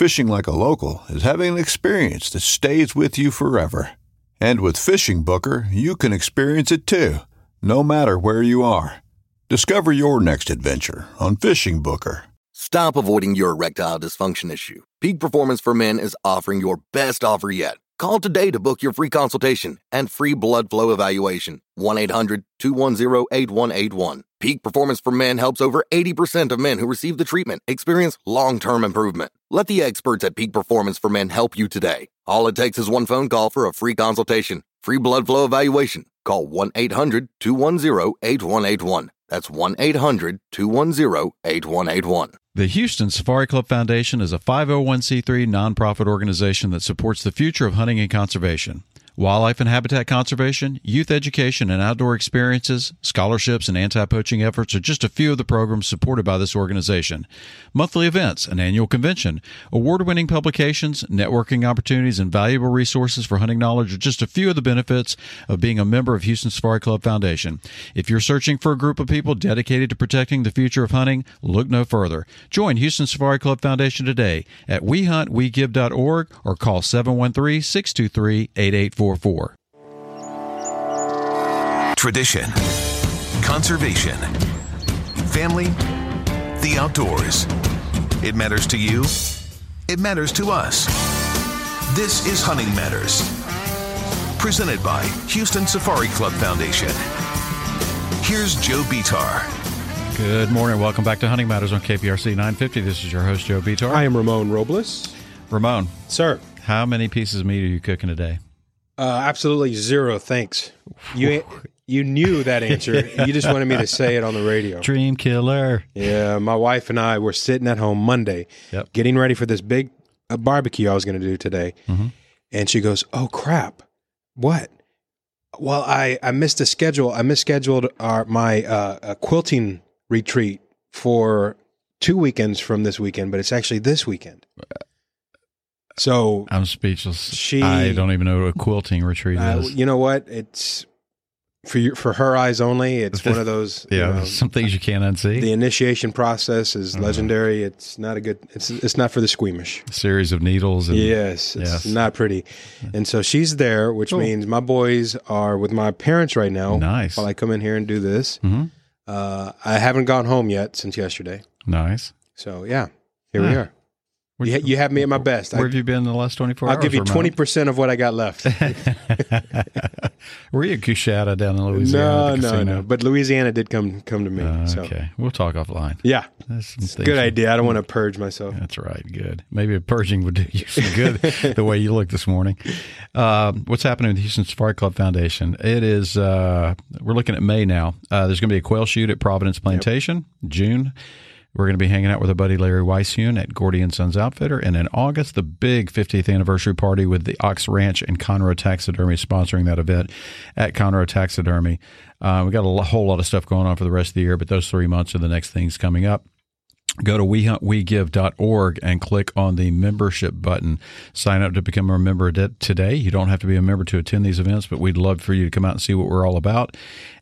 Fishing like a local is having an experience that stays with you forever. And with Fishing Booker, you can experience it too, no matter where you are. Discover your next adventure on Fishing Booker. Stop avoiding your erectile dysfunction issue. Peak Performance for Men is offering your best offer yet. Call today to book your free consultation and free blood flow evaluation. 1 800 210 8181. Peak Performance for Men helps over 80% of men who receive the treatment experience long term improvement. Let the experts at Peak Performance for Men help you today. All it takes is one phone call for a free consultation, free blood flow evaluation. Call 1 800 210 8181. That's 1 800 210 8181. The Houston Safari Club Foundation is a 501c3 nonprofit organization that supports the future of hunting and conservation. Wildlife and habitat conservation, youth education and outdoor experiences, scholarships, and anti poaching efforts are just a few of the programs supported by this organization. Monthly events, an annual convention, award winning publications, networking opportunities, and valuable resources for hunting knowledge are just a few of the benefits of being a member of Houston Safari Club Foundation. If you're searching for a group of people dedicated to protecting the future of hunting, look no further. Join Houston Safari Club Foundation today at wehuntwegive.org or call 713 623 8844. Tradition, conservation, family, the outdoors. It matters to you. It matters to us. This is Hunting Matters. Presented by Houston Safari Club Foundation. Here's Joe Betar. Good morning. Welcome back to Hunting Matters on KPRC 950. This is your host, Joe Betar. I am Ramon Robles. Ramon, Sir. how many pieces of meat are you cooking today? Uh, absolutely zero, thanks. You you knew that answer. you just wanted me to say it on the radio. Dream killer. Yeah, my wife and I were sitting at home Monday, Yep. getting ready for this big uh, barbecue I was going to do today, and she goes, "Oh crap, what?" Well, I I missed a schedule. I misscheduled our my uh, uh, quilting retreat for two weekends from this weekend, but it's actually this weekend. So I'm speechless. She- I don't even know what a quilting retreat Uh, is. you know what? It's for you, for her eyes only. It's one of those. you yeah, know, some things you can't unsee. the initiation process is Mm-hmm. legendary. It's not a good. It's it's not for the squeamish. A series of needles. And, Yes, it's Yes. not pretty. And so she's there, which means my boys are with my parents right now. Nice. While I come in here and do this, Mhm. uh, I haven't gone home yet since yesterday. Nice. So yeah, here we are. You, you have me at my best. Where I, have you been in the last 24 I'll hours? give you twenty percent of what I got left. Were you at Coushatta down in Louisiana? no, no, no. But Louisiana did come come to me. Uh, so okay, we'll talk offline. yeah, some good idea. I don't want to purge myself. That's right. Good. Maybe a purging would do you some good the way you look this morning. Um, what's happening with the Houston Safari Club Foundation? It is, uh, we're looking at May now. Uh, there's going to be a quail shoot at Providence Plantation, June. We're going to be hanging out with our buddy Larry Weishuhn at Gordy and Sons Outfitter. And in August, the big 50th anniversary party with the Ox Ranch and Conroe Taxidermy sponsoring that event at Conroe Taxidermy. Uh, we got a whole lot of stuff going on for the rest of the year, but those three months are the next things coming up. go to wehuntwegive.org and click on the membership button. Sign up to become a member today. You don't have to be a member to attend these events, but we'd love for you to come out and see what we're all about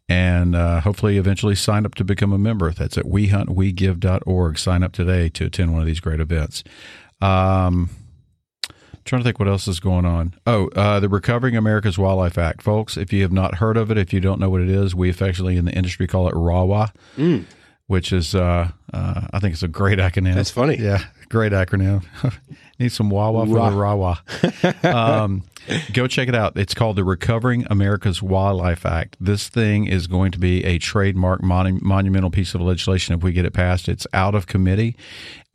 and uh, hopefully eventually sign up to become a member. That's at wehuntwegive.org. Sign up today to attend one of these great events. Um, trying to think what else is going on. Oh, uh, the Recovering America's Wildlife Act, folks. If you have not heard of it, if you don't know what it is, we affectionately in the industry call it RAWA, mm. which is uh, uh, I think it's a great acronym. That's funny. Yeah, great acronym. Need some Wawa for Ra- the Rawa. um, go check it out. It's called the Recovering America's Wildlife Act. This thing is going to be a trademark mon- monumental piece of legislation if we get it passed. It's out of committee,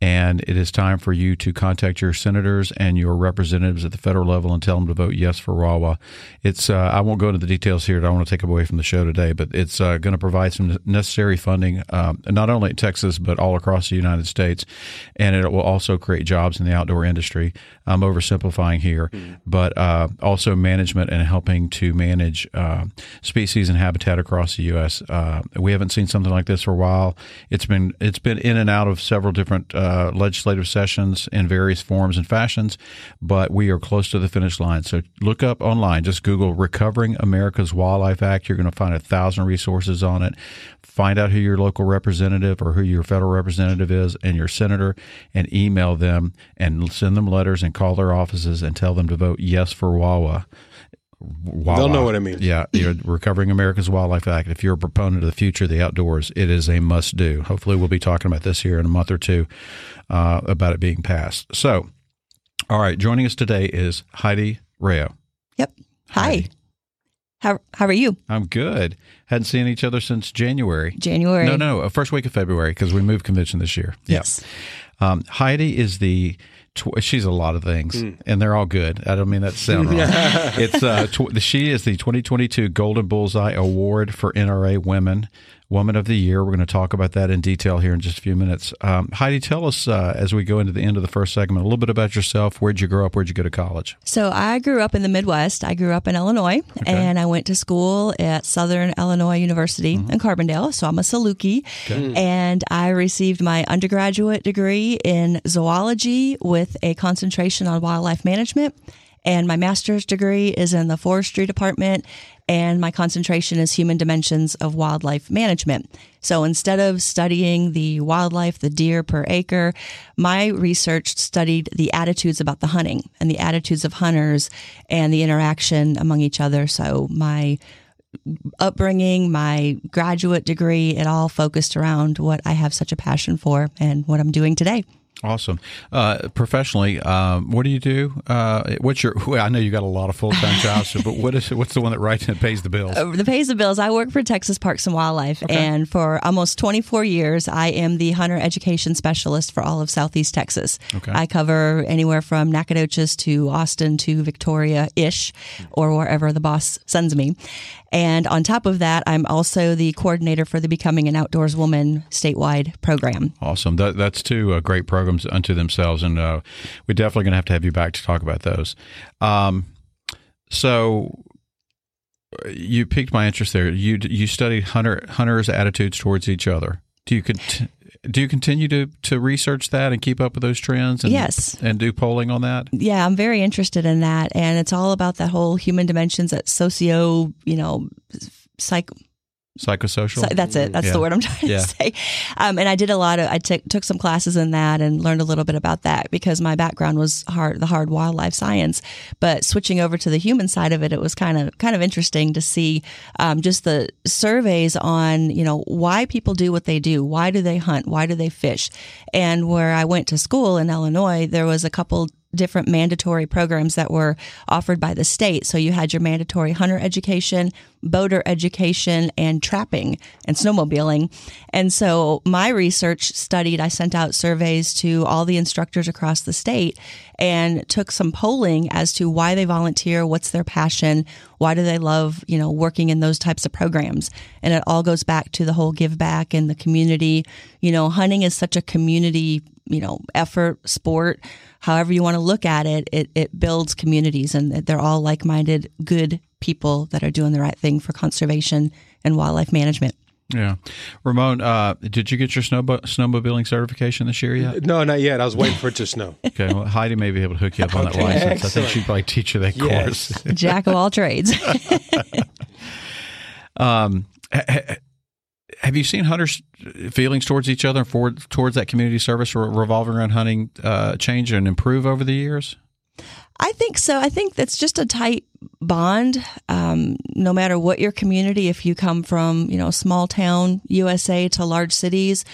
and it is time for you to contact your senators and your representatives at the federal level and tell them to vote yes for RAWA. It's uh, I won't go into the details here. I don't want to take away from the show today, but it's uh, going to provide some necessary funding, um, not only in Texas but all across the United States, and it will also create jobs in the outdoor industry. I'm oversimplifying here, mm. but uh, also management and helping to manage uh, species and habitat across the U.S. Uh, we haven't seen something like this for a while. It's been it's been in and out of several different uh, legislative sessions in various forms and fashions, but we are close to the finish line. So look up online, just Google Recovering America's Wildlife Act. You're going to find a thousand resources on it. Find out who your local representative or who your federal representative is and your senator and email them and send them letters and call their offices and tell them to vote yes for WAWA. Wildlife. They'll know what I mean. Yeah, you're Recovering America's Wildlife Act. If you're a proponent of the future of the outdoors, it is a must do. Hopefully, we'll be talking about this here in a month or two uh, about it being passed. So, all right, joining us today is Heidi Rayo. Yep. Hi. How, how are you? I'm good. Hadn't seen each other since January. January. No, no, first week of February because we moved convention this year. Yes. Um, Heidi is the tw- she's a lot of things, mm. and they're all good. I don't mean that to sound wrong. it's uh, tw- she is the 2022 Golden Bullseye Award for NRA Women. Woman of the Year. We're going to talk about that in detail here in just a few minutes. Um, Heidi, tell us uh, as we go into the end of the first segment a little bit about yourself. Where'd you grow up? Where'd you go to college? So I grew up in the Midwest. I grew up in Illinois, okay. and I went to school at Southern Illinois University mm-hmm. in Carbondale. So I'm a Saluki, okay. and I received my undergraduate degree in zoology with a concentration on wildlife management and my master's degree is in the forestry department and my concentration is human dimensions of wildlife management. So instead of studying the wildlife, the deer per acre, my research studied the attitudes about the hunting and the attitudes of hunters and the interaction among each other. So my upbringing, my graduate degree, it all focused around what I have such a passion for and what I'm doing today. Awesome. Uh, professionally, um, what do you do? Uh, what's your? Well, I know you got a lot of full time jobs, but what is what's the one that writes and pays the bills? Uh, the pays the bills. I work for Texas Parks and Wildlife, okay. and for almost 24 years, I am the hunter education specialist for all of Southeast Texas. Okay. I cover anywhere from Nacogdoches to Austin to Victoria ish, or wherever the boss sends me. And on top of that, I'm also the coordinator for the Becoming an Outdoors Woman statewide program. Awesome. That, that's two uh, great programs unto themselves. And uh, we're definitely going to have to have you back to talk about those. Um, so you piqued my interest there. You you studied hunter hunters' attitudes towards each other. Do you could do you continue to, to research that and keep up with those trends? And, yes. And do polling on that? Yeah, I'm very interested in that. And it's all about that whole human dimensions, that socio, you know, psych psychosocial. So that's it. That's yeah. the word I'm trying yeah. to say. Um, and I did a lot of. I t- took some classes in that and learned a little bit about that because my background was hard, the hard wildlife science. But switching over to the human side of it, it was kind of kind of interesting to see um, just the surveys on you know why people do what they do, why do they hunt, why do they fish, and where I went to school in Illinois, there was a couple different mandatory programs that were offered by the state. So you had your mandatory hunter education, boater education, and trapping and snowmobiling. And so my research studied, I sent out surveys to all the instructors across the state and took some polling as to why they volunteer, what's their passion, why do they love, you know, working in those types of programs. And it all goes back to the whole give back and the community. You know, hunting is such a community, you know, effort, sport however you want to look at it, it, it builds communities and they're all like minded, good people that are doing the right thing for conservation and wildlife management. Yeah, Ramon, uh, did you get your snowbo- snowmobiling certification this year yet? No, not yet. I was waiting for it to snow. Okay, well, Heidi may be able to hook you up on that Okay, license. I think she'd probably teach you that Yes. course. Jack of all trades. Um, ha- ha- have you seen hunters' feelings towards each other and towards that community service re- revolving around hunting uh, change and improve over the years? I think so. I think that's just a tight bond. Um, no matter what your community, if you come from, you know, small town USA to large cities,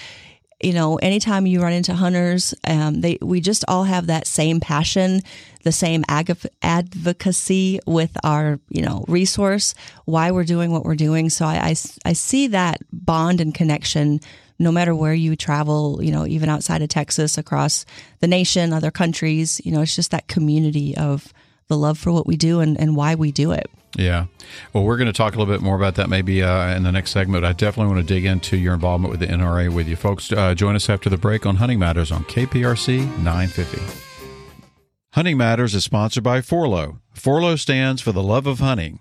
you know, anytime you run into hunters, um, they we just all have that same passion, the same ag- advocacy with our, you know, resource, why we're doing what we're doing. So I, I, I see that bond and connection no matter where you travel, you know, even outside of Texas, across the nation, other countries, you know, it's just that community of the love for what we do and, and why we do it. Yeah. Well, we're going to talk a little bit more about that maybe uh, in the next segment. I definitely want to dig into your involvement with the NRA with you folks. Uh, join us after the break on Hunting Matters on KPRC 950. Hunting Matters is sponsored by Forloh. Forloh stands for the love of hunting.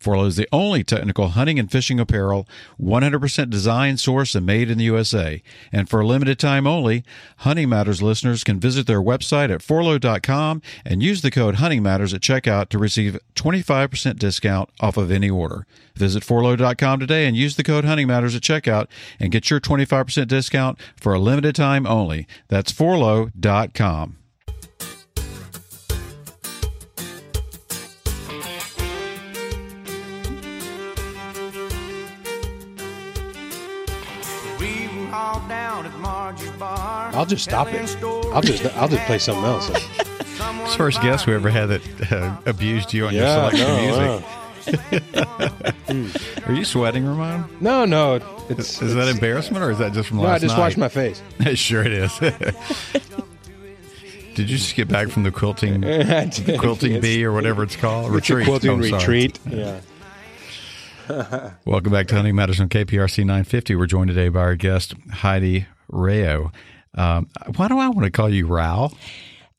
Forloh is the only technical hunting and fishing apparel 100% designed, sourced, and made in the USA. And for a limited time only, Hunting Matters listeners can visit their website at forloh.com and use the code Hunting Matters at checkout to receive 25% discount off of any order. Visit forloh.com today and use the code Hunting Matters at checkout and get your 25% discount for a limited time only. That's forloh.com. I'll just stop it. I'll just I'll just play something else. First guest we ever had that uh, abused you on your selection no, of music. Are you sweating, Ramon? No, no, it's Is that embarrassment or is that just from no. I just night? washed my face. sure it is. Did you just get back from the quilting did. quilting bee or whatever it's called? Retreat. quilting Oh, retreat. Yeah. Welcome back to Hunting Matters on KPRC 950. We're joined today by our guest Heidi Rayo. Um, why do I want to call you Rao?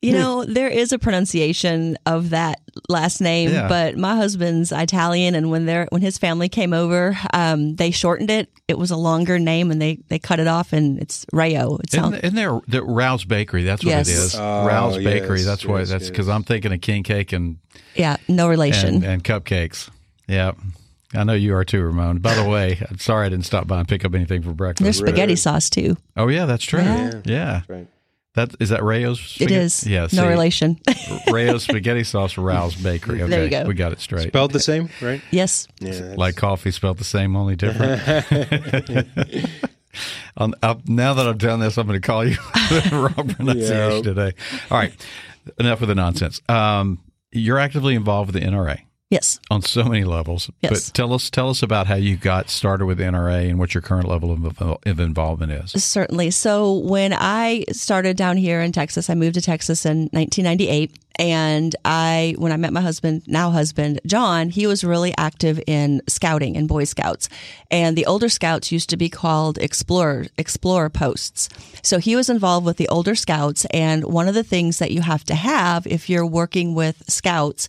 You know, there is a pronunciation of that last name, Yeah. but my husband's Italian, and when they when his family came over, um, they shortened it. It was a longer name, and they they cut it off, and it's Rayo. It Isn't, sounds isn't there the Rao's Bakery? That's what Yes. it is. Oh, Rao's Bakery. yes, That's why. yes, That's yes. because I'm thinking of king cake and yeah, no relation. and, and cupcakes. Yeah. I know you are too, Ramon. By the way, I'm sorry I didn't stop by and pick up anything for breakfast. There's spaghetti sauce too. oh yeah, that's true. Yeah. Yeah. Right. That is that Rayo's. It spaghetti? is. Yeah. no relation. Rayo's spaghetti sauce, Rao's Bakery. Okay, There you go. we got it straight. Spelled the same, right? yes. Yeah. like coffee spelled the same, only different. Um, I'll- now that I've done this, I'm going to call you the wrong pronunciation Yeah. today. All right, enough with the nonsense. Um, you're actively involved with the NRA Yes. on so many levels. Yes. But tell us tell us about how you got started with NRA and what your current level of, of involvement is. Certainly. So when I started down here in Texas, I moved to Texas in 1998. And I, when I met my husband, now husband, John, he was really active in scouting and Boy Scouts. And the older scouts used to be called explorer, explorer posts. So he was involved with the older scouts. And one of the things that you have to have if you're working with scouts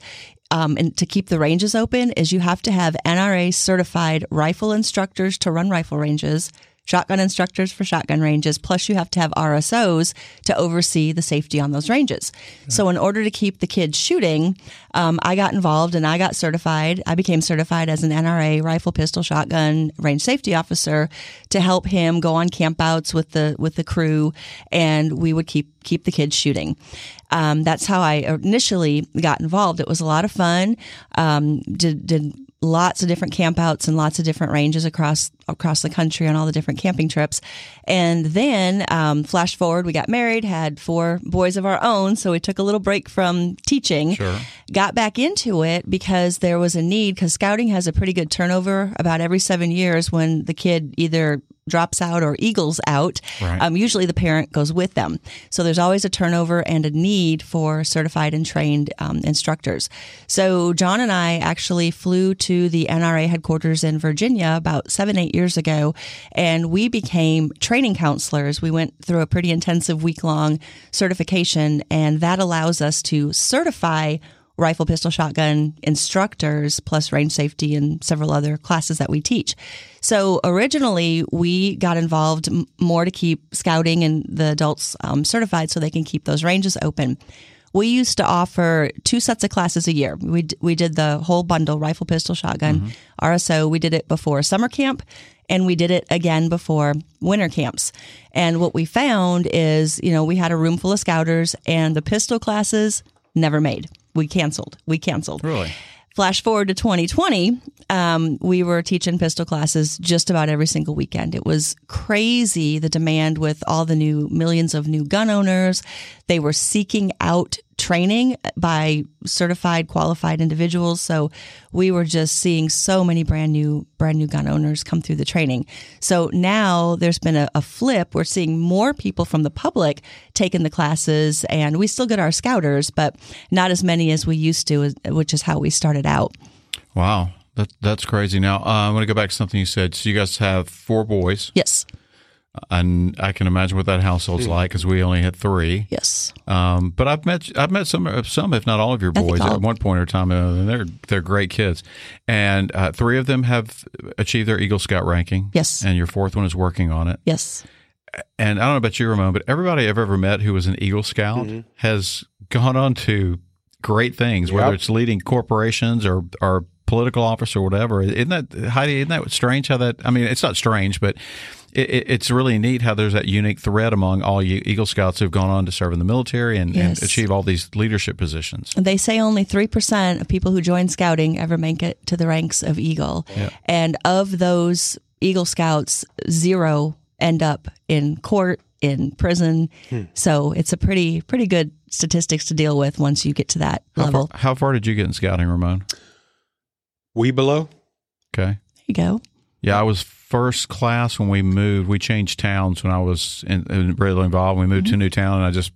um, and to keep the ranges open is you have to have NRA certified rifle instructors to run rifle ranges, shotgun instructors for shotgun ranges, plus you have to have RSOs to oversee the safety on those ranges. So, in order to keep the kids shooting, um, I got involved and I got certified. I became certified as an NRA rifle, pistol, shotgun range safety officer to help him go on campouts with the with the crew, and we would keep keep the kids shooting. Um, that's how I initially got involved. It was a lot of fun. Um, did did lots of different campouts and lots of different ranges across across the country on all the different camping trips. And then um, flash forward, we got married, had four boys of our own, so we took a little break from teaching. Sure. Got back into it because there was a need because scouting has a pretty good turnover about every seven years when the kid either drops out or eagles out. Right. Um, usually the parent goes with them. So there's always a turnover and a need for certified and trained um, instructors. So John and I actually flew to the NRA headquarters in Virginia about seven, eight years ago, and we became training counselors. We went through a pretty intensive week long certification, and that allows us to certify rifle, pistol, shotgun instructors, plus range safety and several other classes that we teach. So originally, we got involved more to keep scouting and the adults um, certified so they can keep those ranges open. We used to offer two sets of classes a year. We, d- we did the whole bundle rifle, pistol, shotgun, mm-hmm. RSO. We did it before summer camp and we did it again before winter camps. And what we found is, you know, we had a room full of scouters and the pistol classes never made. We canceled. We canceled. Really? Flash forward to 2020, um, we were teaching pistol classes just about every single weekend. It was crazy the demand with all the new millions of new gun owners. They were seeking out training by certified, qualified individuals. So we were just seeing so many brand new, brand new gun owners come through the training. So now there's been a, a flip. We're seeing more people from the public taking the classes, and we still get our scouters, but not as many as we used to, which is how we started out. Wow. That, that's crazy. Now, uh, I'm going to go back to something you said. So, you guys have four boys, Yes. And I can imagine what that household's like because we only had three. Yes. Um, but I've met I've met some some if not all of your boys at one point or time. Uh, and they're they're great kids, and uh, three of them have achieved their Eagle Scout ranking. Yes. and your fourth one is working on it. Yes. And I don't know about you, Ramon, but everybody I've ever met who was an Eagle Scout has gone on to great things, whether it's leading corporations or or political office or whatever. Isn't that Heidi? Isn't that strange? How that? I mean, it's not strange, but it, it, it's really neat how there's that unique thread among all you Eagle Scouts who've gone on to serve in the military and, Yes. and achieve all these leadership positions. They say only 3% of people who join scouting ever make it to the ranks of Eagle. And of those Eagle Scouts, zero end up in court, in prison. Hmm. So it's a pretty, pretty good statistics to deal with once you get to that How level. far, how far did you get in scouting, Ramon? We below. Okay. There you go. Yeah, I was first class when we moved. We changed towns when I was in, in really involved. We moved to a new town, and I just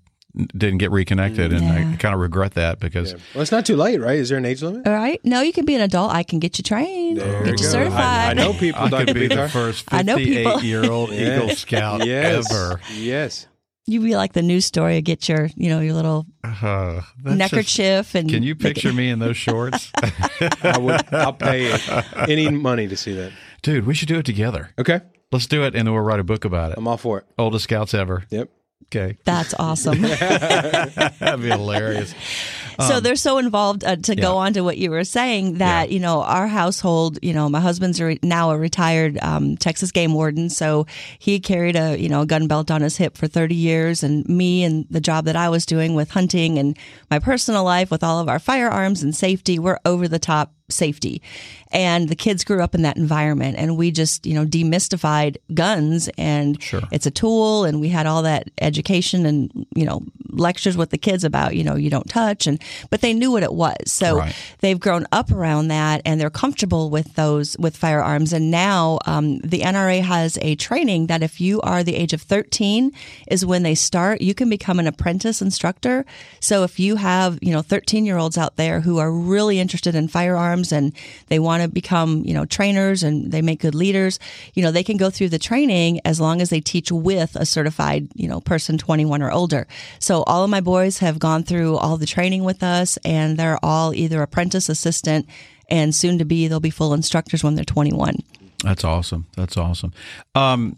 didn't get reconnected, and I kind of regret that because Well, it's not too late, right? Is there an age limit? All right. No, you can be an adult. I can get you trained, There get we you go. certified. I, I know people. I Dr. could be the first I know people. 58 year old Eagle Scout yes. ever. Yes. You'd be like the news story. Get your, you know, your little Uh, that's just- neckerchief and can you picture me in those shorts? I would. I'll pay any money to see that. Dude, we should do it together. Okay. Let's do it, and then we'll write a book about it. I'm all for it. Oldest scouts ever. Yep. Okay. That's awesome. That'd be hilarious. so they're so involved uh, to go Um, on to what you were saying that you know our household you know my husband's a re- now a retired um, texas game warden so he carried a you know a gun belt on his hip for 30 years and me and the job that i was doing with hunting and my personal life with all of our firearms and safety we're over the top safety and the kids grew up in that environment and we just you know demystified guns and Sure. it's a tool and we had all that education and you know lectures with the kids about you know you don't touch and but they knew what it was so Right. they've grown up around that and they're comfortable with those with firearms and now um, the nra has a training that if you are the age of 13 is when they start you can become an apprentice instructor so if you have you know 13 year olds out there who are really interested in firearms and they want to become you know trainers and they make good leaders you know they can go through the training as long as they teach with a certified you know person 21 or older so all of my boys have gone through all the training with us and they're all either apprentice assistant and soon to be they'll be full instructors when they're 21 That's awesome. That's awesome. Um,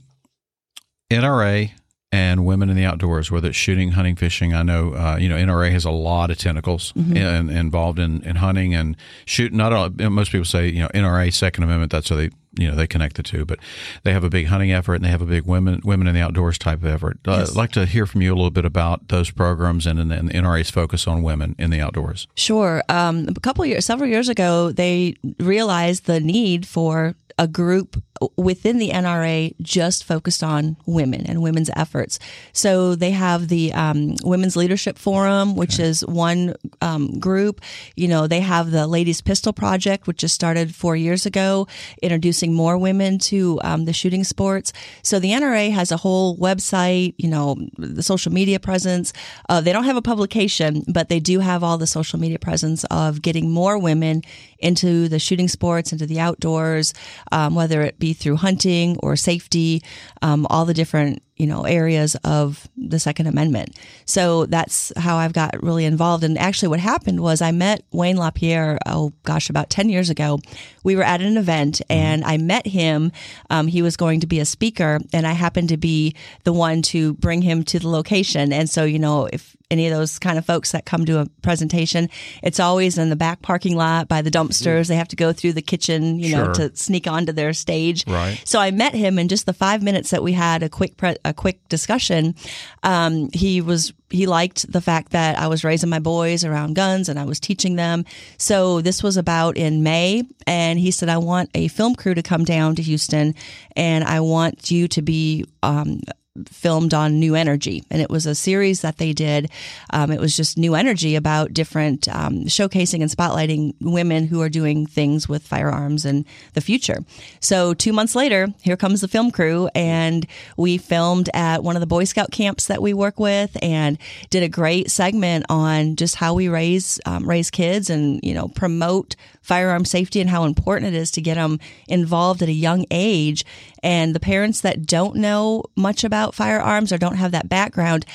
NRA and women in the outdoors, whether it's shooting, hunting, fishing. I know, uh, you know, NRA has a lot of tentacles in, involved in, in hunting and shooting. Not all, most people say, you know, NRA Second Amendment. That's how they, you know, they connect the two. But they have a big hunting effort and they have a big women women in the outdoors type of effort. Uh, Yes. I'd like to hear from you a little bit about those programs and, and, and NRA's focus on women in the outdoors. Sure. Um, a couple years, several years ago, they realized the need for a group within the NRA just focused on women and women's efforts. So they have the um, Women's Leadership Forum, which is one um, group. You know, they have the Ladies Pistol Project, which just started four years ago, introducing more women to um, the shooting sports. So the NRA has a whole website, you know, the social media presence. Uh, they don't have a publication, but they do have all the social media presence of getting more women into the shooting sports, into the outdoors, um, whether it be through hunting or safety, um, all the different you know areas of the Second Amendment. So that's how I've got really involved. And actually, what happened was I met Wayne LaPierre. Oh gosh, about ten years ago. We were at an event, and I met him. Um, he was going to be a speaker, and I happened to be the one to bring him to the location. And so, you know, if any of those kind of folks that come to a presentation, it's always in the back parking lot by the dumpsters. They have to go through the kitchen, you know, Sure. to sneak onto their stage. Right. So I met him in just the five minutes that we had a quick pre- a quick discussion. Um, he was he liked the fact that I was raising my boys around guns and I was teaching them. So this was about in May, and he said, "I want a film crew to come down to Houston, and I want you to be." Um, filmed on New Energy, and it was a series that they did. Um, it was just New Energy about different um, showcasing and spotlighting women who are doing things with firearms and the future. So two months later, here comes the film crew, and we filmed at one of the Boy Scout camps that we work with, and did a great segment on just how we raise um, raise kids and you know promote firearm safety and how important it is to get them involved at a young age. And the parents that don't know much about firearms or don't have that background,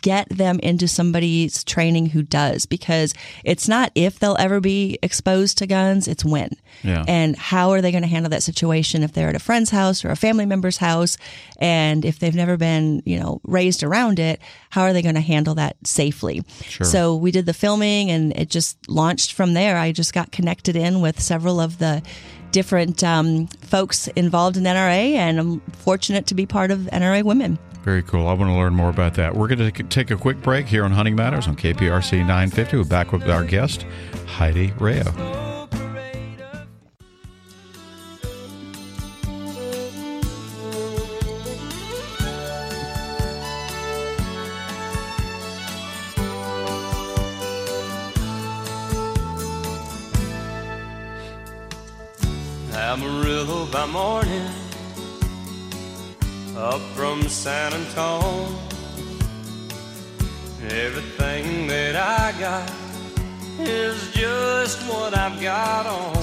get them into somebody's training who does, because it's not if they'll ever be exposed to guns, it's when. Yeah. And how are they going to handle that situation if they're at a friend's house or a family member's house? And if they've never been, you know, raised around it, how are they going to handle that safely? Sure. So we did the filming and it just launched from there. I just got connected in with several of the different um, folks involved in NRA, and I'm fortunate to be part of NRA Women. Very cool. I want to learn more about that. We're going to take a quick break here on Hunting Matters on KPRC 950. We're back with our guest, Heidi Rayo.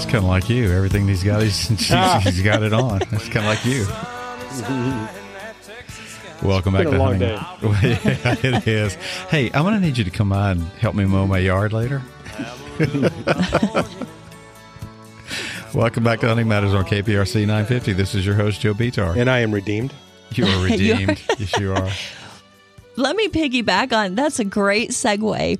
Kind of like you. Everything he's got, he's, he's, he's got it on. It's kind of like you. Welcome back been a to long Hunting. yeah, it is. Hey, I'm going to need you to come by and help me mow my yard later. Welcome back to Hunting Matters on KPRC 950. This is your host, Joe Betar. And I am redeemed. You are You are. redeemed. yes, you are. Let me piggyback on that's a great segue,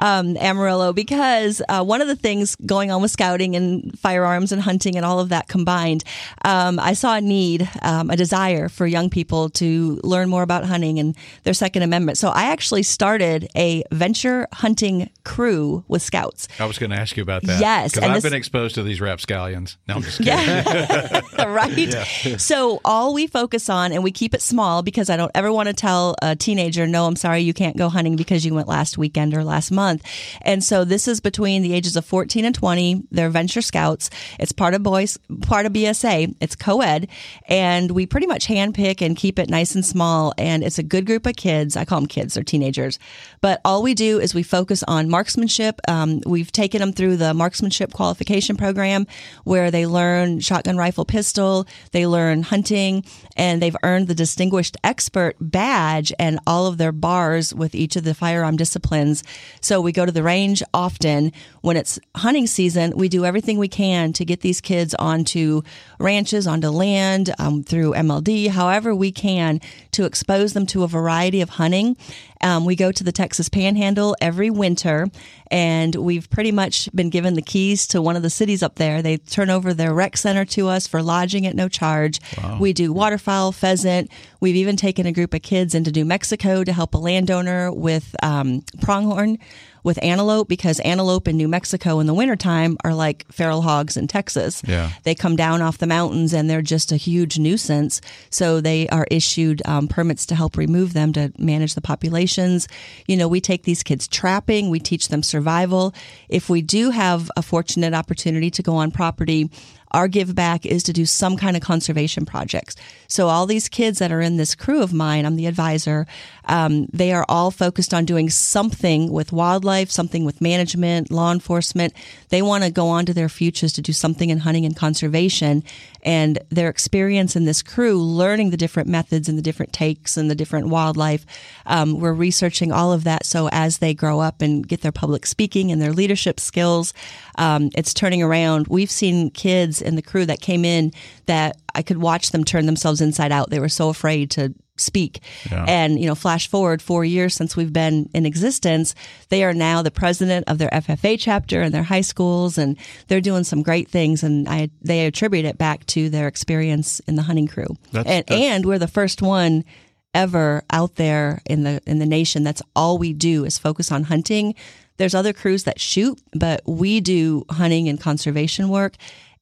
um, Amarillo, because uh, one of the things going on with scouting and firearms and hunting and all of that combined, um, I saw a need, um, a desire for young people to learn more about hunting and their Second Amendment. So I actually started a venture hunting crew with scouts. I was going to ask you about that. Yes, Because and I've this- been exposed to these rapscallions. No, I'm just kidding. Yeah. right. So all we focus on, and we keep it small because I don't ever want to tell a teenager, no, I'm sorry, you can't go hunting because you went last weekend or last month. And so this is between the ages of 14 and 20. They're venture scouts. It's part of boys, part of BSA. It's co-ed, and we pretty much handpick and keep it nice and small. And it's a good group of kids. I call them kids; they're teenagers. But all we do is we focus on marksmanship. Um, we've taken them through the marksmanship qualification program, where they learn shotgun, rifle, pistol. They learn hunting, and they've earned the distinguished expert badge and all of their bars with each of the firearm disciplines. So we go to the range often. When it's hunting season, we do everything we can to get these kids onto ranches, onto land, um, through MLD, however we can to expose them to a variety of hunting. Um, we go to the Texas Panhandle every winter, and we've pretty much been given the keys to one of the cities up there. They turn over their rec center to us for lodging at no charge. We do waterfowl, pheasant. We've even taken a group of kids into New Mexico to help a landowner with um, pronghorn with antelope because antelope in New Mexico in the wintertime are like feral hogs in Texas. Yeah. They come down off the mountains and they're just a huge nuisance. So they are issued um, permits to help remove them to manage the populations. You know, we take these kids trapping, we teach them survival. If we do have a fortunate opportunity to go on property, our give back is to do some kind of conservation projects. So all these kids that are in this crew of mine, I'm the advisor. Um, they are all focused on doing something with wildlife, something with management, law enforcement. They want to go on to their futures to do something in hunting and conservation. And their experience in this crew, learning the different methods and the different takes and the different wildlife, um, we're researching all of that. So as they grow up and get their public speaking and their leadership skills, um, it's turning around. We've seen kids in the crew that came in that I could watch them turn themselves inside out. They were so afraid to speak. Yeah. And, you know, flash forward four years since we've been in existence, they are now the president of their FFA chapter in their high schools and they're doing some great things. And I, they attribute it back to their experience in the hunting crew. That's- and, that's- and we're the first one ever out there in the in the nation that's all we do is focus on hunting there's other crews that shoot but we do hunting and conservation work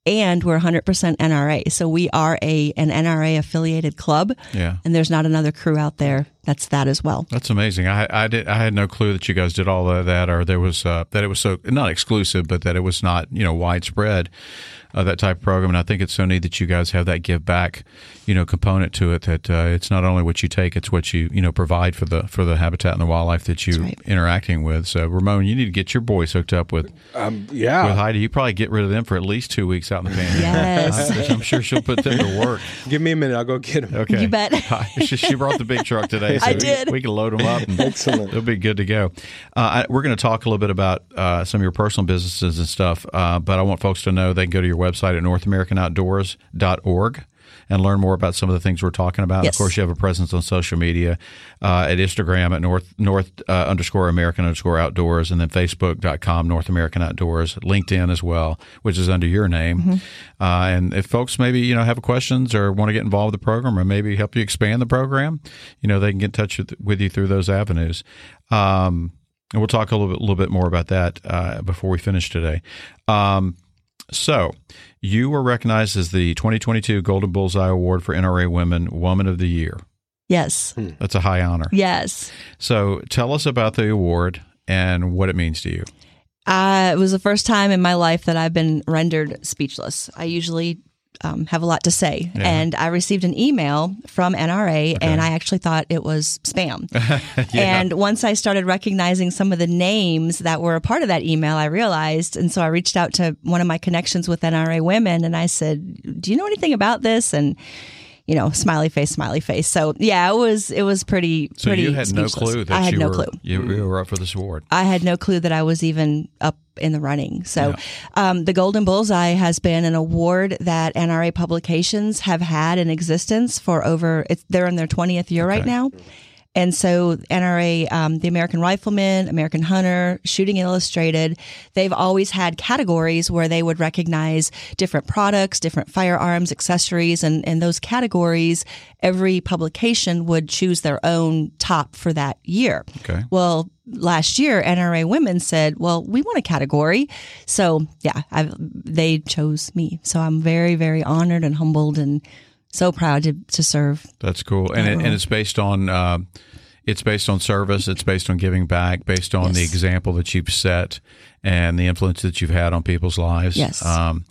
and we're 100% NRA so we are a an NRA affiliated club. Yeah. and there's not another crew out there that's that as well That's amazing. I I did I had no clue that you guys did all of that, or there was uh, that it was so not exclusive, but that it was not you know widespread uh, that type of program. And I think it's so neat that you guys have that give back, you know, component to it. That uh, it's not only what you take, it's what you you know provide for the for the habitat and the wildlife that you right. interacting with. So Ramon, you need to get your boys hooked up with Um, yeah. with Heidi. You probably get rid of them for at least two weeks out in the panhandle. Yes. I'm sure she'll put them to work. Give me a minute. I'll go get him. Okay. You bet. she, she brought the big truck today. So I we- did. We, can load them up. And Excellent. They'll be good to go. Uh, I, we're going to talk a little bit about uh, some of your personal businesses and stuff, uh, but I want folks to know they can go to your website at NorthAmericanOutdoors.org and learn more about some of the things we're talking about. Yes. Of course, you have a presence on social media uh, at Instagram at North North uh, underscore American underscore Outdoors, and then Facebook.com North American Outdoors, LinkedIn as well, which is under your name. Mm-hmm. Uh, and if folks maybe you know have questions or want to get involved with the program or maybe help you expand the program, you know they can get in touch with, with you through those avenues. Um, and we'll talk a little bit, little bit more about that uh, before we finish today. Um, so, you were recognized as the 2022 Golden Bullseye Award for NRA Women Woman of the Year. yes That's a high honor. yes So, tell us about the award and what it means to you. Uh, it was the first time in my life that I've been rendered speechless. I usually um, have a lot to say, Yeah. and I received an email from NRA, and I actually thought it was spam. And once I started recognizing some of the names that were a part of that email, I realized, and so I reached out to one of my connections with NRA women, and I said, "Do you know anything about this?" and you know, smiley face, smiley face. So yeah, it was it was pretty So, pretty. you had no clue that I had you no were clue. You, you were up for this award. I had no clue that I was even up in the running. So, um, the Golden Bullseye has been an award that NRA publications have had in existence for over. It's, they're in their twentieth year right Okay. now. And so, NRA, um, the American Rifleman, American Hunter, Shooting Illustrated, they've always had categories where they would recognize different products, different firearms, accessories, and, and those categories, every publication would choose their own top for that year. Okay. Well, last year, NRA Women said, "Well, we want a category." So, yeah, i they chose me. So I'm very, very honored and humbled, and so proud to to serve. That's cool, and it, and it's based on uh, it's based on service. It's based on giving back, based on the example that you've set and the influence that you've had on people's lives. Yes. Um,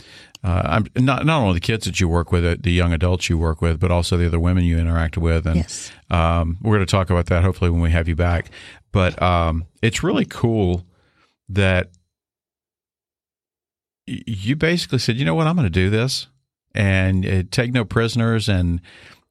uh, I'm not not only the kids that you work with, uh, the young adults you work with, but also the other women you interact with. And Yes. um, we're going to talk about that hopefully when we have you back. But um, it's really cool that y- you basically said, you know what, I'm going to do this and uh, take no prisoners. And,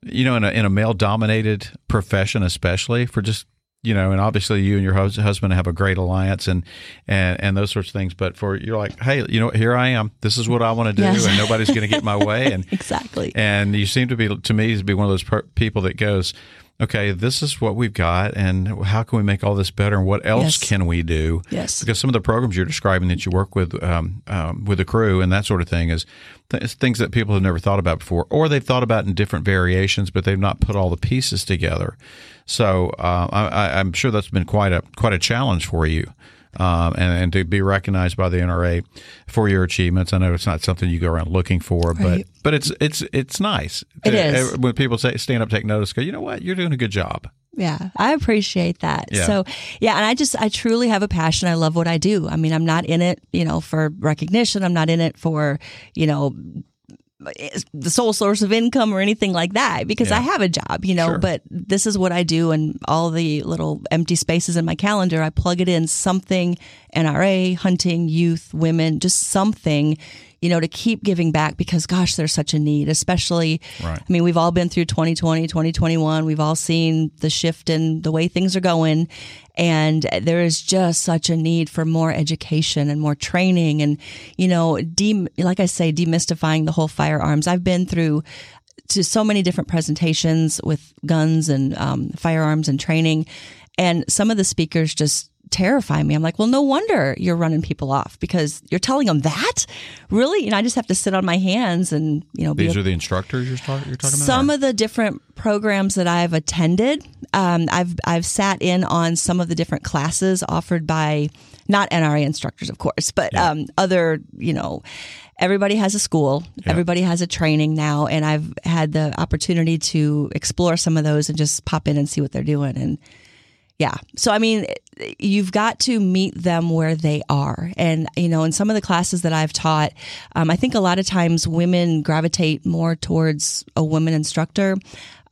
you know, in a, in a male dominated profession, especially for just, you know, and obviously you and your hus- husband have a great alliance and, and, and those sorts of things. But for you're like, hey, you know, here I am. This is what I want to do, Yes. and nobody's going to get my way. And Exactly. and you seem to be to me to be one of those per- people that goes, okay, this is what we've got, and how can we make all this better, and what else Yes. can we do? Yes. because some of the programs you're describing that you work with um, um, with the crew and that sort of thing is th- things that people have never thought about before, or they've thought about in different variations, but they've not put all the pieces together. So uh, I, I- I'm sure that's been quite a quite a challenge for you. Um, and, and to be recognized by the NRA for your achievements, I know it's not something you go around looking for, but Right. but it's it's it's nice. It to- is. when people say stand up, take notice. Go, you know what? You're doing a good job. Yeah, I appreciate that. Yeah. So, yeah, and I just, I truly have a passion. I love what I do. I mean, I'm not in it, you know, for recognition. I'm not in it for, you know, Eh, the sole source of income or anything like that because Yeah. I have a job, you know, Sure. but this is what I do and all the little empty spaces in my calendar, I plug it in something NRA, hunting, youth, women, just something, you know, to keep giving back because gosh, there's such a need, especially Right. I mean, we've all been through 2020, 2021. We've all seen the shift in the way things are going. And there is just such a need for more education and more training and, you know, de- like I say, demystifying the whole firearms. I've been through to so many different presentations with guns and um, firearms and training. And some of the speakers just terrify me. I'm like, well, no wonder you're running people off because you're telling them that? Really? You know, I just have to sit on my hands and, you know, be These a- are the instructors you're, talk- you're talking about? some or- of the different programs that I've attended, um, I've I've sat in on some of the different classes offered by not NRA instructors, of course, but um, other you know. Everybody has a school. Everybody has a training now, and I've had the opportunity to explore some of those and just pop in and see what they're doing. And yeah. So, I mean, you've got to meet them where they are. And, you know, in some of the classes that I've taught, um, I think a lot of times women gravitate more towards a woman instructor.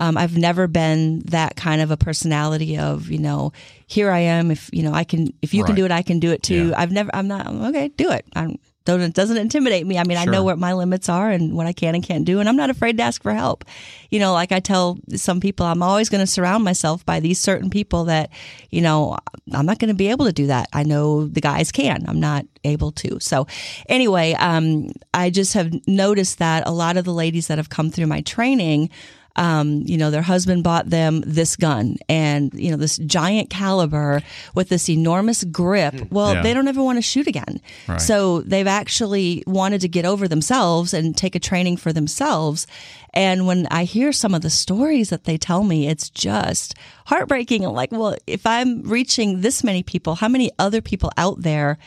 Um, I've never been that kind of a personality of, you know, here I am. If, you know, I can, if you can do it, I can do it too. Yeah. I've never, I'm not, okay, do it. I'm, don't, it doesn't intimidate me. I mean, I know what my limits are and what I can and can't do, and I'm not afraid to ask for help. You know, like I tell some people, I'm always going to surround myself by these certain people that, you know, I'm not going to be able to do that. I know the guys can. I'm not able to. So, anyway, um, I just have noticed that a lot of the ladies that have come through my training um, you know, their husband bought them this gun and, you know, this giant caliber with this enormous grip. Well, Yeah. they don't ever want to shoot again. Right. So they've actually wanted to get over themselves and take a training for themselves. And when I hear some of the stories that they tell me, it's just heartbreaking. I'm like, well, if I'm reaching this many people, how many other people out there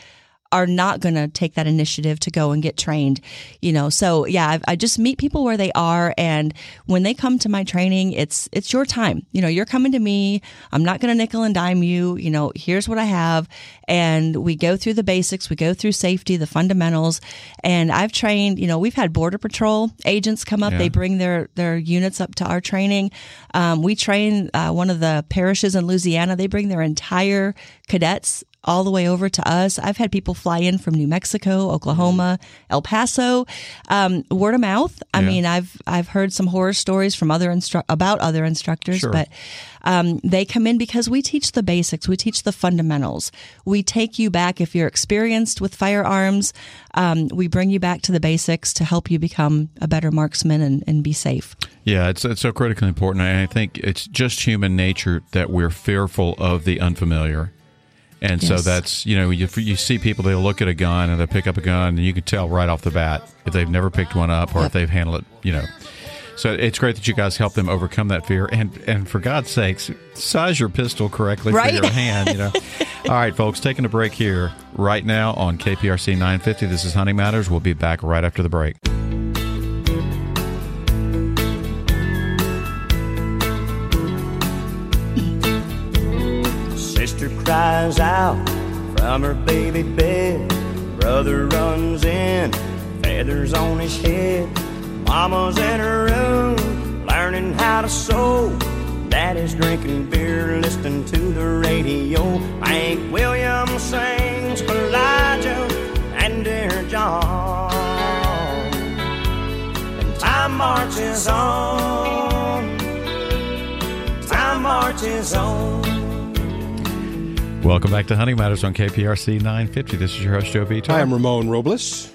are not going to take that initiative to go and get trained, you know. So yeah, I, I just meet people where they are, and when they come to my training, it's it's your time. You know, you're coming to me. I'm not going to nickel and dime you. You know, here's what I have, and we go through the basics. We go through safety, the fundamentals, and I've trained. You know, we've had border patrol agents come up. Yeah. They bring their their units up to our training. Um, we train uh, one of the parishes in Louisiana. They bring their entire cadets all the way over to us. I've had people fly in from New Mexico, Oklahoma, El Paso. Um, word of mouth. I Yeah. mean, I've I've heard some horror stories from other instru- about other instructors, Sure. but um, they come in because we teach the basics, we teach the fundamentals. We take you back if you're experienced with firearms. Um, we bring you back to the basics to help you become a better marksman and, and be safe. Yeah, it's it's so critically important, and I think it's just human nature that we're fearful of the unfamiliar, and so that's you know you you see people they look at a gun and they pick up a gun and you can tell right off the bat if they've never picked one up or if they've handled it, you know. So it's great that you guys help them overcome that fear, and and for God's sakes, size your pistol correctly Right. for your hand. You know. All right, folks, taking a break here right now on KPRC 950. This is Hunting Matters. We'll be back right after the break. Sister cries out from her baby bed. Brother runs in, feathers on his head. Mama's in her room, learning how to sew. Daddy's drinking beer, listening to the radio. Hank Williams sings Kaw-Liga and Dear John. And time marches on. Time marches on. Welcome back to Hunting Matters on KPRC 950. This is your host, Joe Vitor. Hi, I'm Ramon Robles.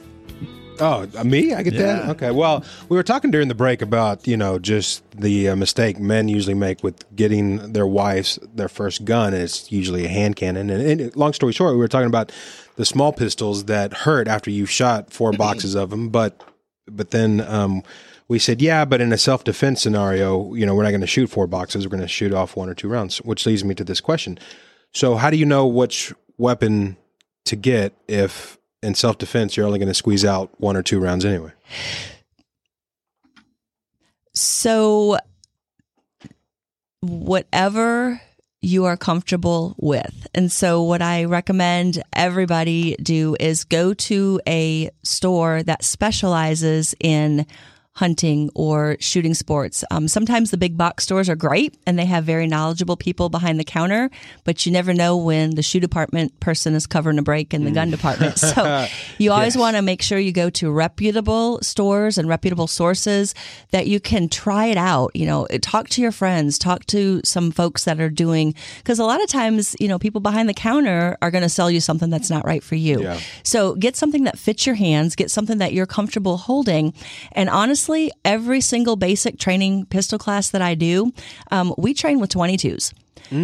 Oh, uh, me? I get that? Okay. Well, we were talking during the break about, you know, just the uh, mistake men usually make with getting their wives their first gun, and it's usually a hand cannon. And, and long story short, we were talking about the small pistols that hurt after you've shot four boxes of them, but but then um, we said, yeah, but in a self defense scenario, you know, we're not going to shoot four boxes. We're going to shoot off one or two rounds, which leads me to this question. So, how do you know which weapon to get if in self defense you're only going to squeeze out one or two rounds anyway? So, whatever you are comfortable with. And so, what I recommend everybody do is go to a store that specializes in hunting or shooting sports. Um, sometimes the big box stores are great and they have very knowledgeable people behind the counter, but you never know when the shoe department person is covering a break in the gun department. So you always Yes. want to make sure you go to reputable stores and reputable sources that you can try it out. You know, talk to your friends, talk to some folks that are doing, because a lot of times, you know, people behind the counter are going to sell you something that's not right for you. Yeah. So get something that fits your hands, get something that you're comfortable holding. And honestly, every single basic training pistol class that I do, um, we train with 22s.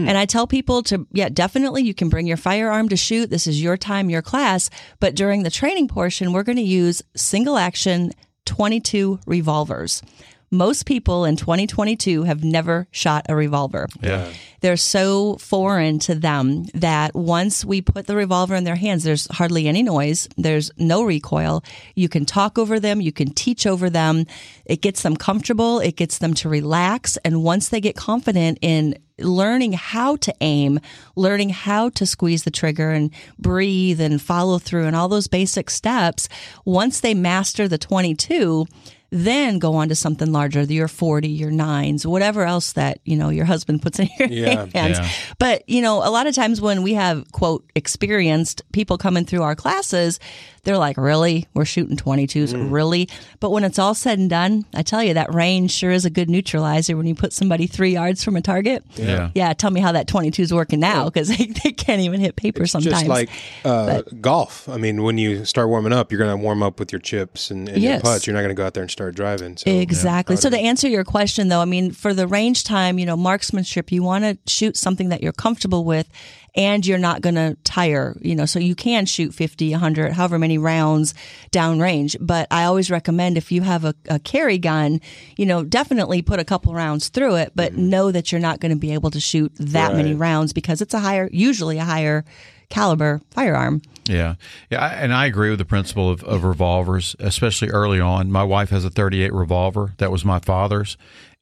And I tell people to, yeah, definitely you can bring your firearm to shoot. This is your time, your class. But during the training portion, we're going to use single action 22 revolvers. Most people in 2022 have never shot a revolver. Yeah. They're so foreign to them that once we put the revolver in their hands, there's hardly any noise. There's no recoil. You can talk over them. You can teach over them. It gets them comfortable. It gets them to relax. And once they get confident in learning how to aim, learning how to squeeze the trigger and breathe and follow through and all those basic steps, once they master the 22, then go on to something larger, your 40, your nines, whatever else that, you know, your husband puts in your Yeah. hands. Yeah. But, you know, a lot of times when we have, quote, experienced people coming through our classes, they're like, really? We're shooting 22s? Mm. Really? But when it's all said and done, I tell you, that range sure is a good neutralizer when you put somebody three yards from a target. Yeah. Yeah, tell me how that 22 is working now because they, they can't even hit paper sometimes. Just like uh, golf. I mean, when you start warming up, you're going to warm up with your chips and, and Yes. your putts. You're not going to go out there and start driving. So, Exactly. So to answer your question though, I mean, for the range time, you know, marksmanship, you want to shoot something that you're comfortable with and you're not going to tire, you know, so you can shoot 50, 100, however many rounds downrange. But I always recommend if you have a, a carry gun, you know, definitely put a couple rounds through it, but mm-hmm. know that you're not going to be able to shoot that many rounds because it's a higher, usually a higher caliber firearm. Yeah, yeah, and I agree with the principle of, of revolvers, especially early on. My wife has a 38 revolver that was my father's,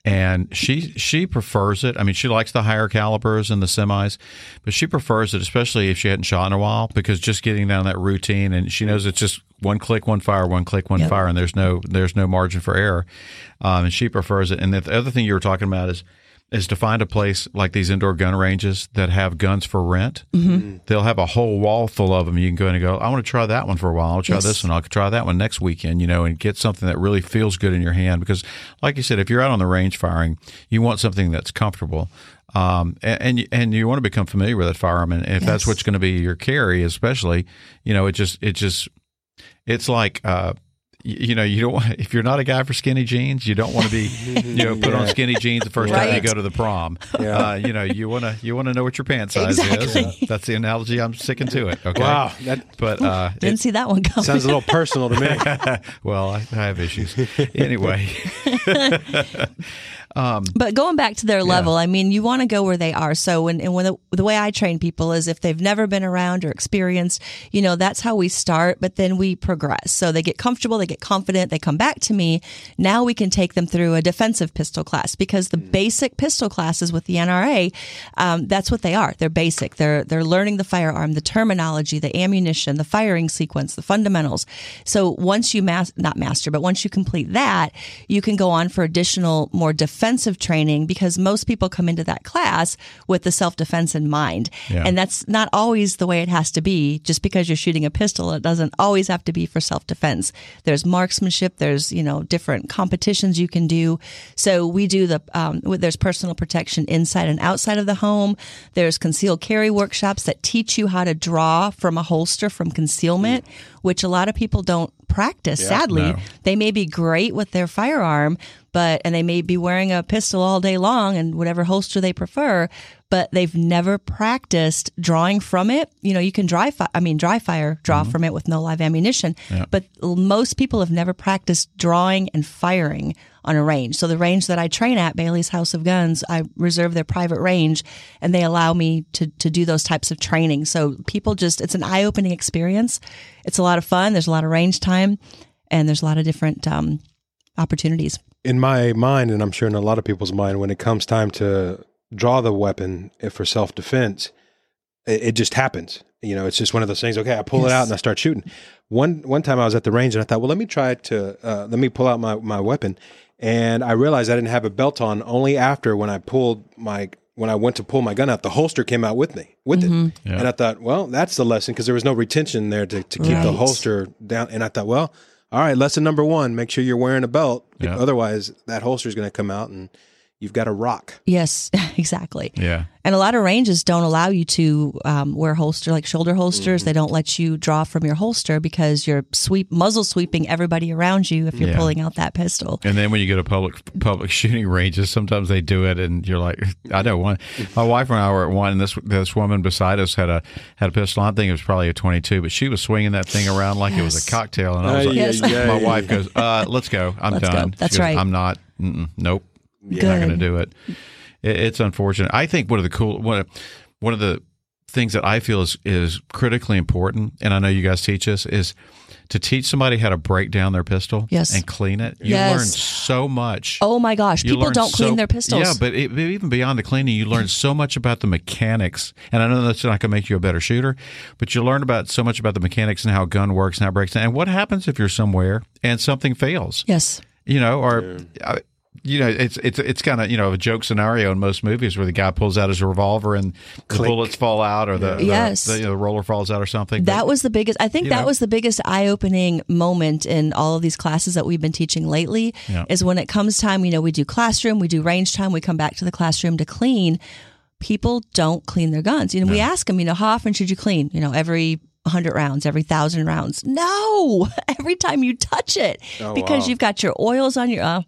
and she she prefers it. I mean, she likes the higher calibers and the semis, but she prefers it, especially if she hadn't shot in a while, because just getting down that routine, and she knows it's just one click, one fire, one click, one Yep. fire, and there's no there's no margin for error, um, and she prefers it. And the other thing you were talking about is is to find a place like these indoor gun ranges that have guns for rent. Mm-hmm. They'll have a whole wall full of them. You can go in and go, I want to try that one for a while. I'll try Yes. this one. I'll try that one next weekend, you know, and get something that really feels good in your hand. Because, like you said, if you're out on the range firing, you want something that's comfortable. Um, and, and, you, and you want to become familiar with that firearm. And if that's what's going to be your carry, especially, you know, it just, it just, it's like, uh, y- you know, you don't want, if you're not a guy for skinny jeans, you don't want to be, you know, put on skinny jeans the first time you go to the prom. Yeah. Uh, you know, you want to, you want to know what your pant size is. Uh, that's the analogy. I'm sticking to it. Okay. Wow. That But, uh, Didn't it- see that one coming. sounds a little personal to me. well, I, I have issues. Anyway. But going back to their level, I mean, you want to go where they are. So, when, and when the, the way I train people is if they've never been around or experienced, you know, that's how we start, but then we progress. So they get comfortable, they get confident, they come back to me. Now we can take them through a defensive pistol class because the basic pistol classes with the NRA, um, that's what they are. They're basic. They're, they're learning the firearm, the terminology, the ammunition, the firing sequence, the fundamentals. So once you mas- not master, but once you complete that, you can go on for additional, more defensive training because most people come into that class with the self defense in mind. Yeah. And that's not always the way it has to be. Just because you're shooting a pistol, it doesn't always have to be for self defense. There's marksmanship, there's, you know, different competitions you can do. So we do the, um, there's personal protection inside and outside of the home. There's concealed carry workshops that teach you how to draw from a holster from concealment, which a lot of people don't practice, sadly. No. They may be great with their firearm, but and they may be wearing a pistol all day long and whatever holster they prefer, but they've never practiced drawing from it. You know, you can dry fire, I mean dry fire draw from it with no live ammunition, but most people have never practiced drawing and firing on a range. So the range that I train at, Bailey's House of Guns, I reserve their private range and they allow me to to do those types of training. So people just it's an eye-opening experience. It's a lot of fun. There's a lot of range time and there's a lot of different um, opportunities. in my mind, and I'm sure in a lot of people's mind, when it comes time to draw the weapon for self defense, it, it just happens. You know, it's just one of those things. Okay, I pull it out and I start shooting. one one time I was at the range and I thought, well, let me try to uh, let me pull out my my weapon, and I realized I didn't have a belt on. Only after when I pulled my when I went to pull my gun out, the holster came out with me with it, Mm-hmm. and I thought, well, that's the lesson because there was no retention there to, to keep the holster down. And I thought, well, all right, lesson number one: make sure you're wearing a belt, Yeah. otherwise that holster is going to come out and you've got a rock. Yes, exactly. Yeah. And a lot of ranges don't allow you to um, wear holster like shoulder holsters. Mm-hmm. They don't let you draw from your holster because you're sweep muzzle sweeping everybody around you if you're Yeah. pulling out that pistol. And then when you go to public public shooting ranges, sometimes they do it, and you're like, I know one. My wife and I were at one, and this this woman beside us had a had a pistol. I think it was probably a 22, but she was swinging that thing around like it was a cocktail, and I was Uh, like, yeah, Yes. yeah, my yeah, wife yeah. goes, uh, "Let's go. I'm Let's done." She That's goes, right. I'm not. Nope. Not going to do it. it. It's unfortunate. I think one of the cool one of, one of the things that I feel is is critically important, and I know you guys teach us is to teach somebody how to break down their pistol Yes. and clean it. You Yes. learn so much. Oh my gosh, You people don't clean their pistols. Yeah, but it, even beyond the cleaning, you learn so much about the mechanics. And I know that's not going to make you a better shooter, but you learn about so much about the mechanics and how a gun works and how it breaks down. And what happens if you're somewhere and something fails? yes. You know, or uh, you know, it's it's it's kind of you know a joke scenario in most movies where the guy pulls out his revolver and the bullets fall out or the the, Yes. the, you know, the roller falls out or something. That But- was the biggest. I think that know. was the biggest eye-opening moment in all of these classes that we've been teaching lately. Yeah. Is when it comes time. You know, we do classroom, we do range time, we come back to the classroom to clean. People don't clean their guns. You know, we ask them. You know, how often should you clean? You know, every 100 rounds, every 1,000 rounds. No, every time you touch it because wow. you've got your oils on your uh,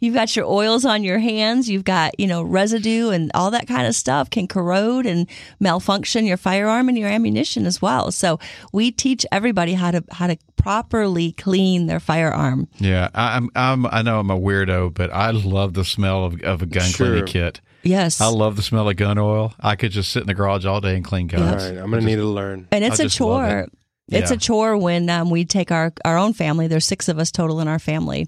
you've got your oils on your hands, you've got, you know, residue and all that kind of stuff can corrode and malfunction your firearm and your ammunition as well. So, we teach everybody how to how to properly clean their firearm. yeah, I, I'm I'm I know I'm a weirdo, but I love the smell of, of a gun Sure. cleaning kit. Yes. I love the smell of gun oil. I could just sit in the garage all day and clean All guns. right, I'm going to need to learn. and it's I a chore. it. It's Yeah. a chore when um, we take our, our own family. There's six of us total in our family.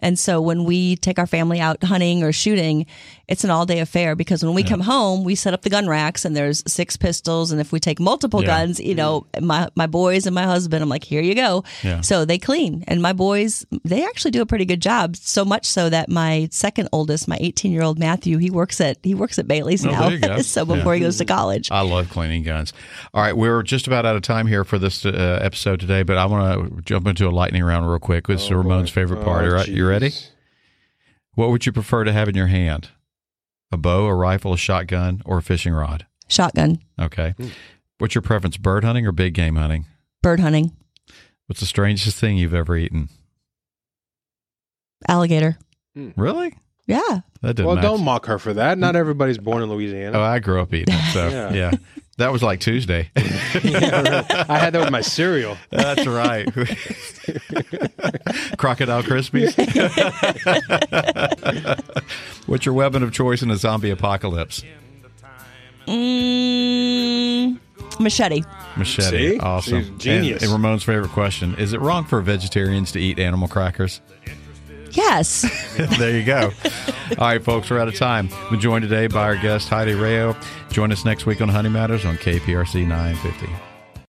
And so when we take our family out hunting or shooting, it's an all day affair because when we come home, we set up the gun racks and there's six pistols. And if we take multiple Yeah. guns, you know, my, my boys and my husband, I'm like, here you go. Yeah. So they clean. And my boys, they actually do a pretty good job. So much so that my second oldest, my 18 year old Matthew, he works at, he works at Bailey's Oh, now. there you go. so before Yeah. he goes to college. I love cleaning guns. All right, we're just about out of time here for this uh, episode today, but I want to jump into a lightning round real quick. This is Ramon's favorite part. Oh, All right, you ready? What would you prefer to have in your hand? A bow, a rifle, a shotgun, or a fishing rod? Shotgun, Okay. What's your preference, bird hunting or big game hunting? bird hunting, What's the strangest thing you've ever eaten? alligator. Hmm. Really? Yeah. That didn't Well, match. don't mock her for that. Not everybody's born in Louisiana. Oh, I grew up eating it, so yeah. Yeah. That was like Tuesday. I had that with my cereal. That's right. Crocodile Krispies. What's your weapon of choice in a zombie apocalypse? Mm, machete. Machete. See? Awesome. She's genius. And, and Ramon's favorite question Is it wrong for vegetarians to eat animal crackers? Yes. there you go. All right, folks, we're out of time. We're joined today by our guest, Heidi Rayo. Join us next week on Hunting Matters on KPRC 950.